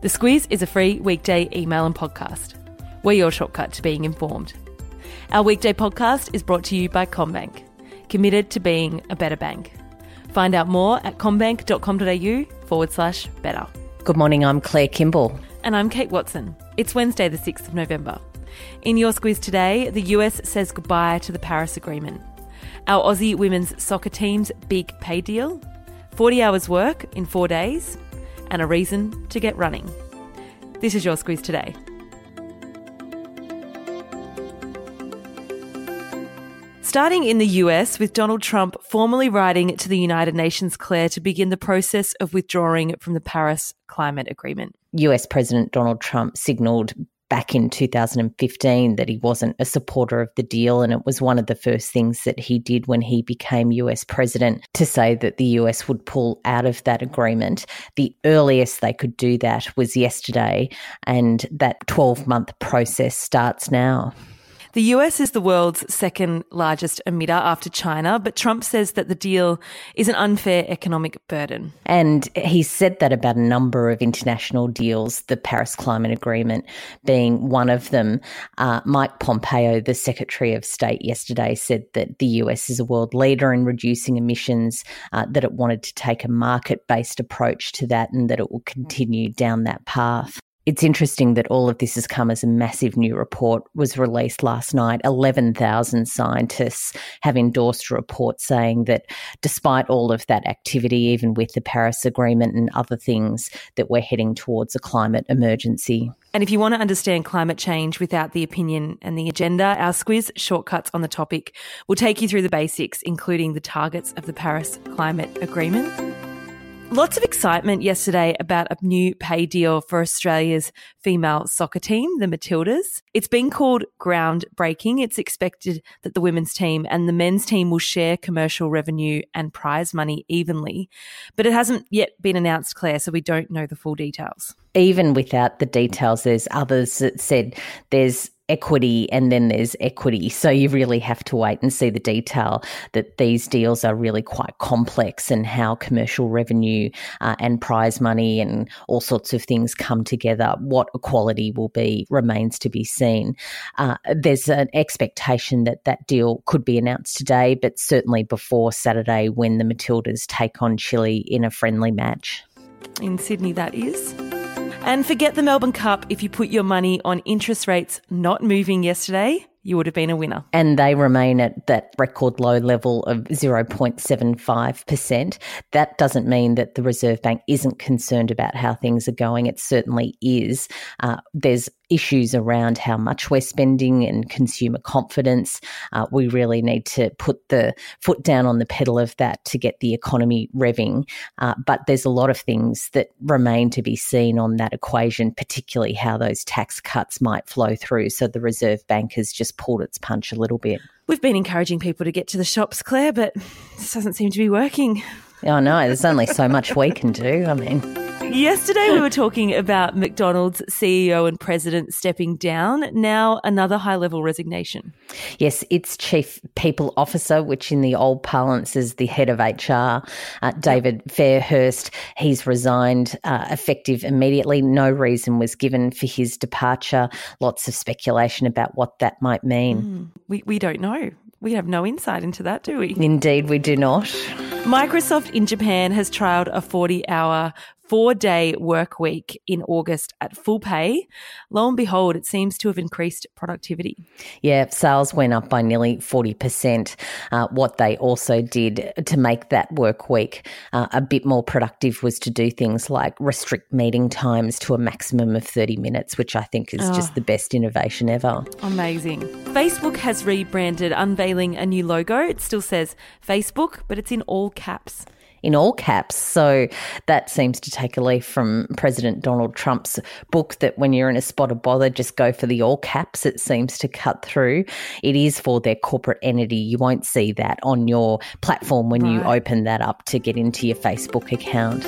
The Squiz is a free weekday email and podcast. We're your shortcut to being informed. Our weekday podcast is brought to you by CommBank, committed to being a better bank. Find out more at commbank.com.au forward slash better. Good morning, I'm Claire Kimball. And I'm Kate Wilson. It's Wednesday, the 6th of November. In your squiz today, the US says goodbye to the Paris Agreement. Our Aussie women's soccer team's big pay deal, 40 hours work in four days, and a reason to get running. This is your squiz today. Starting in the US, with Donald Trump formally writing to the United Nations, Claire, to begin the process of withdrawing from the Paris Climate Agreement. US President Donald Trump signalled back in 2015 that he wasn't a supporter of the deal. And it was one of the first things that he did when he became US president to say that the US would pull out of that agreement. The earliest they could do that was yesterday, and that 12 month process starts now. The US is the world's second largest emitter after China, but Trump says that the deal is an unfair economic burden. And he said that about a number of international deals, the Paris Climate Agreement being one of them. Uh, Mike Pompeo, the Secretary of State, yesterday said that the US is a world leader in reducing emissions, uh, that it wanted to take a market based approach to that, and that it will continue down that path. It's interesting that all of this has come as a massive new report was released last night. 11,000 scientists have endorsed a report saying that despite all of that activity, even with the Paris Agreement and other things, that we're heading towards a climate emergency. And if you want to understand climate change without the opinion and the agenda, our squiz shortcuts on the topic will take you through the basics, including the targets of the Paris Climate Agreement. Lots of excitement yesterday about a new pay deal for Australia's female soccer team, the Matildas. It's been called groundbreaking. It's expected that the women's team and the men's team will share commercial revenue and prize money evenly, but it hasn't yet been announced, Claire, so we don't know the full details. Even without the details, there's others that said there's equity and then there's equity. So you really have to wait and see the detail that these deals are really quite complex and how commercial revenue uh, and prize money and all sorts of things come together. What equality will be remains to be seen. Uh, there's an expectation that that deal could be announced today, but certainly before Saturday when the Matildas take on Chile in a friendly match. In Sydney, that is. And forget the Melbourne Cup if you put your money on interest rates not moving yesterday you would have been a winner. And they remain at that record low level of 0.75%. That doesn't mean that the Reserve Bank isn't concerned about how things are going. It certainly is. Uh, there's issues around how much we're spending and consumer confidence. Uh, we really need to put the foot down on the pedal of that to get the economy revving. Uh, but there's a lot of things that remain to be seen on that equation, particularly how those tax cuts might flow through. So the Reserve Bank has just pulled its punch a little bit. We've been encouraging people to get to the shops, Claire, but this doesn't seem to be working. Oh, no, there's only so much we can do. I mean, Yesterday, we were talking about McDonald's CEO and president stepping down. Now, another high level resignation. Yes, it's chief people officer, which in the old parlance is the head of HR, uh, David Fairhurst. He's resigned uh, effective immediately. No reason was given for his departure. Lots of speculation about what that might mean. Mm, we, we don't know. We have no insight into that, do we? Indeed, we do not. Microsoft in Japan has trialled a 40 hour four day work week in August at full pay. Lo and behold, it seems to have increased productivity. Yeah, sales went up by nearly 40%. Uh, what they also did to make that work week uh, a bit more productive was to do things like restrict meeting times to a maximum of 30 minutes, which I think is oh, just the best innovation ever. Amazing. Facebook has rebranded, unveiling a new logo. It still says Facebook, but it's in all caps in all caps. So that seems to take a leaf from President Donald Trump's book that when you're in a spot of bother, just go for the all caps. It seems to cut through. It is for their corporate entity. You won't see that on your platform when right. you open that up to get into your Facebook account.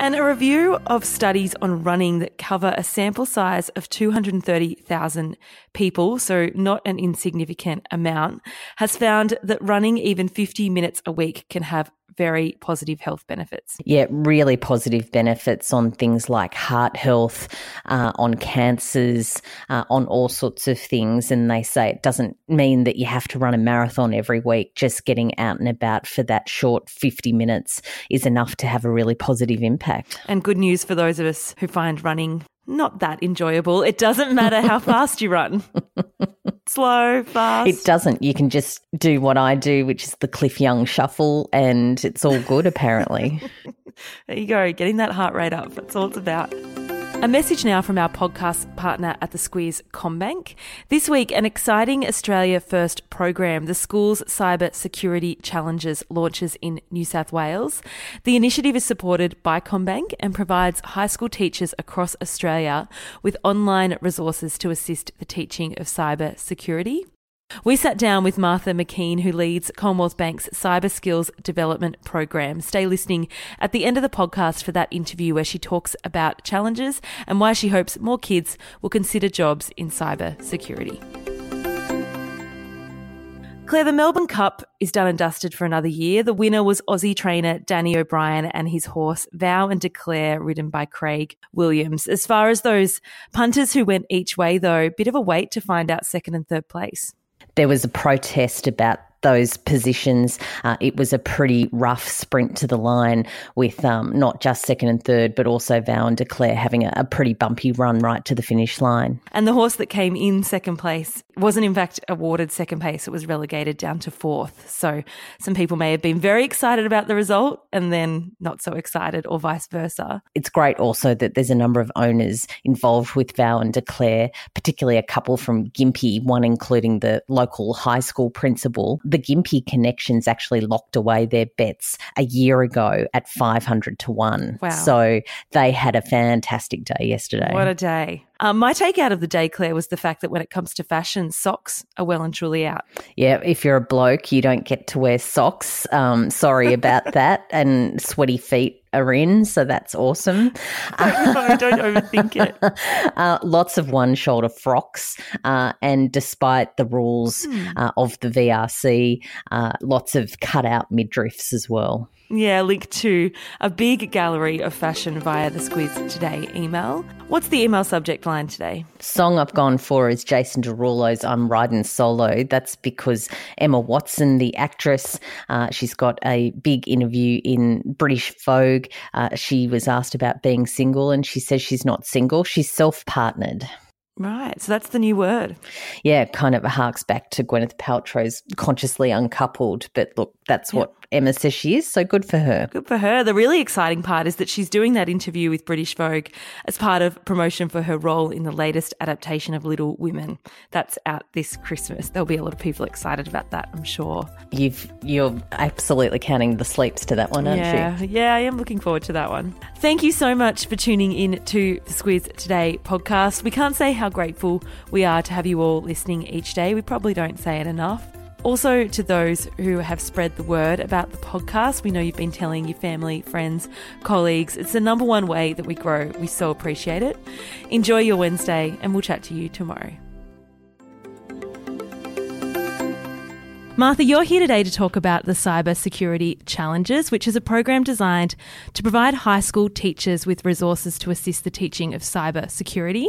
And a review of studies on running that cover a sample size of 230,000 people, so not an insignificant amount, has found that running even 50 minutes a week can have very positive health benefits. Yeah, really positive benefits on things like heart health, uh, on cancers, uh, on all sorts of things. And they say it doesn't mean that you have to run a marathon every week. Just getting out and about for that short 50 minutes is enough to have a really positive impact. And good news for those of us who find running not that enjoyable. It doesn't matter how fast you run. Slow, fast. It doesn't. You can just do what I do, which is the Cliff Young shuffle, and it's all good, apparently. there you go, getting that heart rate up. That's all it's about. A message now from our podcast partner at the Squiz CommBank. This week, an exciting Australia First program, the Schools Cyber Security Challenges, launches in New South Wales. The initiative is supported by CommBank and provides high school teachers across Australia with online resources to assist the teaching of cyber security. We sat down with Martha McKean, who leads Commonwealth Bank's Cyber Skills Development Program. Stay listening at the end of the podcast for that interview where she talks about challenges and why she hopes more kids will consider jobs in cyber security. Claire, the Melbourne Cup is done and dusted for another year. The winner was Aussie trainer Danny O'Brien and his horse Vow and Declare, ridden by Craig Williams. As far as those punters who went each way, though, bit of a wait to find out second and third place there was a protest about those positions. Uh, it was a pretty rough sprint to the line with um, not just second and third, but also Vow and Declare having a, a, pretty bumpy run right to the finish line. And the horse that came in second place wasn't, in fact, awarded second place. It was relegated down to fourth. So some people may have been very excited about the result and then not so excited, or vice versa. It's great also that there's a number of owners involved with Vow and Declare, particularly a couple from Gympie, one including the local high school principal the Gympie Connections actually locked away their bets a year ago at 500 to 1. Wow. So they had a fantastic day yesterday. What a day. Um, my take out of the day, Claire, was the fact that when it comes to fashion, socks are well and truly out. Yeah, if you're a bloke, you don't get to wear socks. Um, sorry about that. And sweaty feet are in, so that's awesome. I don't overthink it. Uh, lots of one shoulder frocks, uh, and despite the rules hmm. uh, of the VRC, uh, lots of cut out midriffs as well. Yeah, link to a big gallery of fashion via the Squiz Today email. What's the email subject today? Song I've gone for is Jason Derulo's I'm Riding Solo. That's because Emma Watson, the actress, uh, she's got a big interview in British Vogue. Uh, she was asked about being single and she says she's not single, she's self partnered. Right. So that's the new word. Yeah, kind of harks back to Gwyneth Paltrow's consciously uncoupled. But look, that's yep. Emma says she is. So good for her. Good for her. The really exciting part is that she's doing that interview with British Vogue as part of promotion for her role in the latest adaptation of Little Women. That's out this Christmas. There'll be a lot of people excited about that, I'm sure. You've you're absolutely counting the sleeps to that one, aren't yeah, you? Yeah, I am looking forward to that one. Thank you so much for tuning in to the Squiz Today podcast. We can't say how grateful we are to have you all listening each day. We probably don't say it enough. Also, to those who have spread the word about the podcast, we know you've been telling your family, friends, colleagues. It's the number one way that we grow. We so appreciate it. Enjoy your Wednesday, and we'll chat to you tomorrow. Martha, you're here today to talk about the Cyber Security Challenges, which is a program designed to provide high school teachers with resources to assist the teaching of cyber security.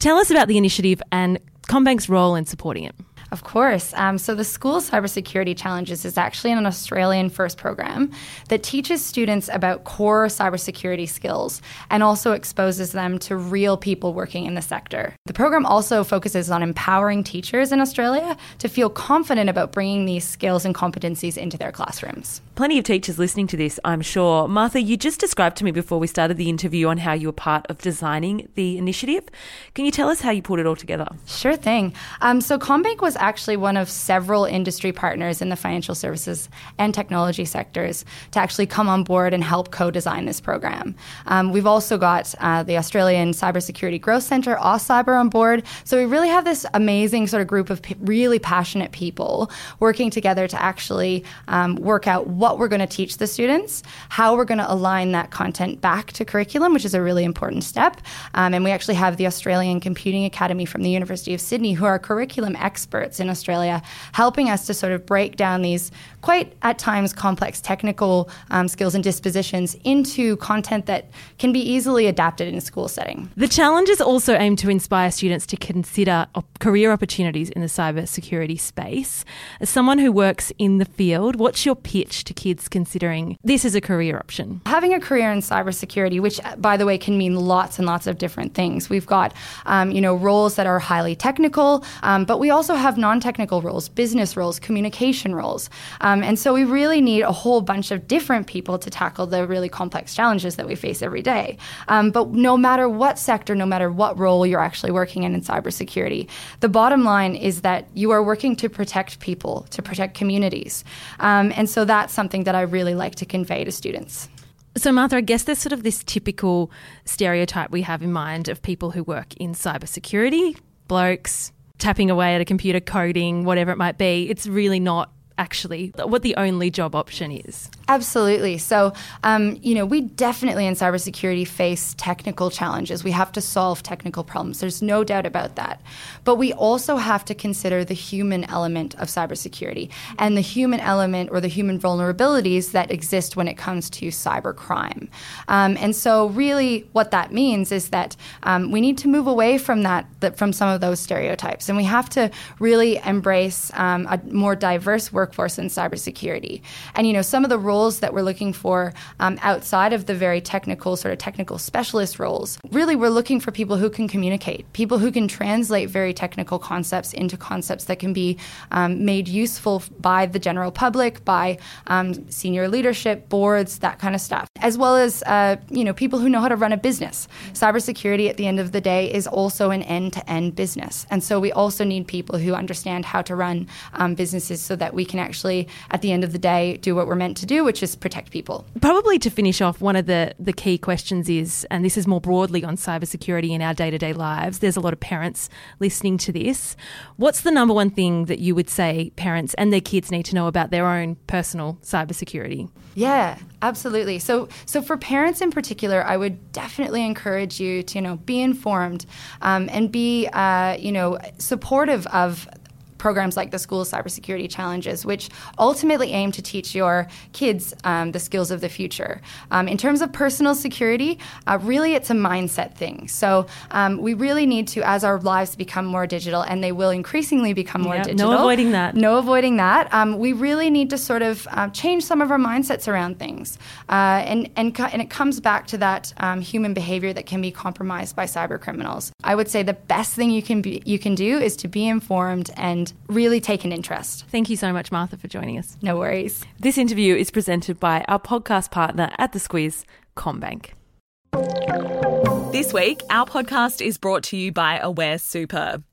Tell us about the initiative and CommBank's role in supporting it. Of course. Um, so, the School Cybersecurity Challenges is actually an Australian first program that teaches students about core cybersecurity skills and also exposes them to real people working in the sector. The program also focuses on empowering teachers in Australia to feel confident about bringing these skills and competencies into their classrooms. Plenty of teachers listening to this, I'm sure. Martha, you just described to me before we started the interview on how you were part of designing the initiative. Can you tell us how you put it all together? Sure thing. Um, so, CommBank was actually one of several industry partners in the financial services and technology sectors to actually come on board and help co design this program. Um, we've also got uh, the Australian Cybersecurity Growth Centre, AusCyber, on board. So we really have this amazing sort of group of p- really passionate people working together to actually um, work out what we're going to teach the students, how we're going to align that content back to curriculum, which is a really important step. Um, and we actually have the Australian Computing Academy from the University of Sydney, who are curriculum experts experts in Australia, helping us to sort of break down these quite at times complex technical um, skills and dispositions into content that can be easily adapted in a school setting. The challenges also aim to inspire students to consider op- career opportunities in the cybersecurity space. As someone who works in the field, what's your pitch to kids considering this as a career option? Having a career in cybersecurity, which by the way can mean lots and lots of different things. We've got um, you know roles that are highly technical, um, but we also have non-technical roles, business roles, communication roles. Um, and so we really need a whole bunch of different people to tackle the really complex challenges that we face every day. Um, but no matter what sector, no matter what role you're actually working in in cybersecurity, the bottom line is that you are working to protect people, to protect communities. Um, and so that's something that I really like to convey to students. So, Martha, I guess there's sort of this typical stereotype we have in mind of people who work in cybersecurity blokes, tapping away at a computer, coding, whatever it might be. It's really not actually what the only job option is. Absolutely. So, um, you know, we definitely in cybersecurity face technical challenges. We have to solve technical problems. There's no doubt about that. But we also have to consider the human element of cybersecurity and the human element or the human vulnerabilities that exist when it comes to cybercrime. Um, and so, really, what that means is that um, we need to move away from that, from some of those stereotypes, and we have to really embrace um, a more diverse workforce in cybersecurity. And you know, some of the roles that we're looking for um, outside of the very technical, sort of technical specialist roles, really we're looking for people who can communicate, people who can translate very technical concepts into concepts that can be um, made useful by the general public, by um, senior leadership, boards, that kind of stuff, as well as uh, you know people who know how to run a business. Cybersecurity, at the end of the day, is also an end-to-end business, and so we also need people who understand how to run um, businesses so that we can actually, at the end of the day, do what we're meant to do which is protect people. Probably to finish off, one of the, the key questions is, and this is more broadly on cybersecurity in our day to day lives, there's a lot of parents listening to this. What's the number one thing that you would say parents and their kids need to know about their own personal cybersecurity? Yeah, absolutely. So, so for parents in particular, I would definitely encourage you to, you know, be informed um, and be, uh, you know, supportive of programs like the School Cybersecurity Challenges, which ultimately aim to teach your kids um, the skills of the future. Um, in terms of personal security, uh, really it's a mindset thing. So um, we really need to, as our lives become more digital, and they will increasingly become more digital. No avoiding that. No avoiding that. Um, we really need to sort of uh, change some of our mindsets around things. Uh, and, and, and it comes back to that um, human behavior that can be compromised by cyber criminals. I would say the best thing you can, be, you can do is to be informed and really take an interest. Thank you so much, Martha, for joining us. No worries. This interview is presented by our podcast partner at the Squiz, CommBank. This week, our podcast is brought to you by Aware Super.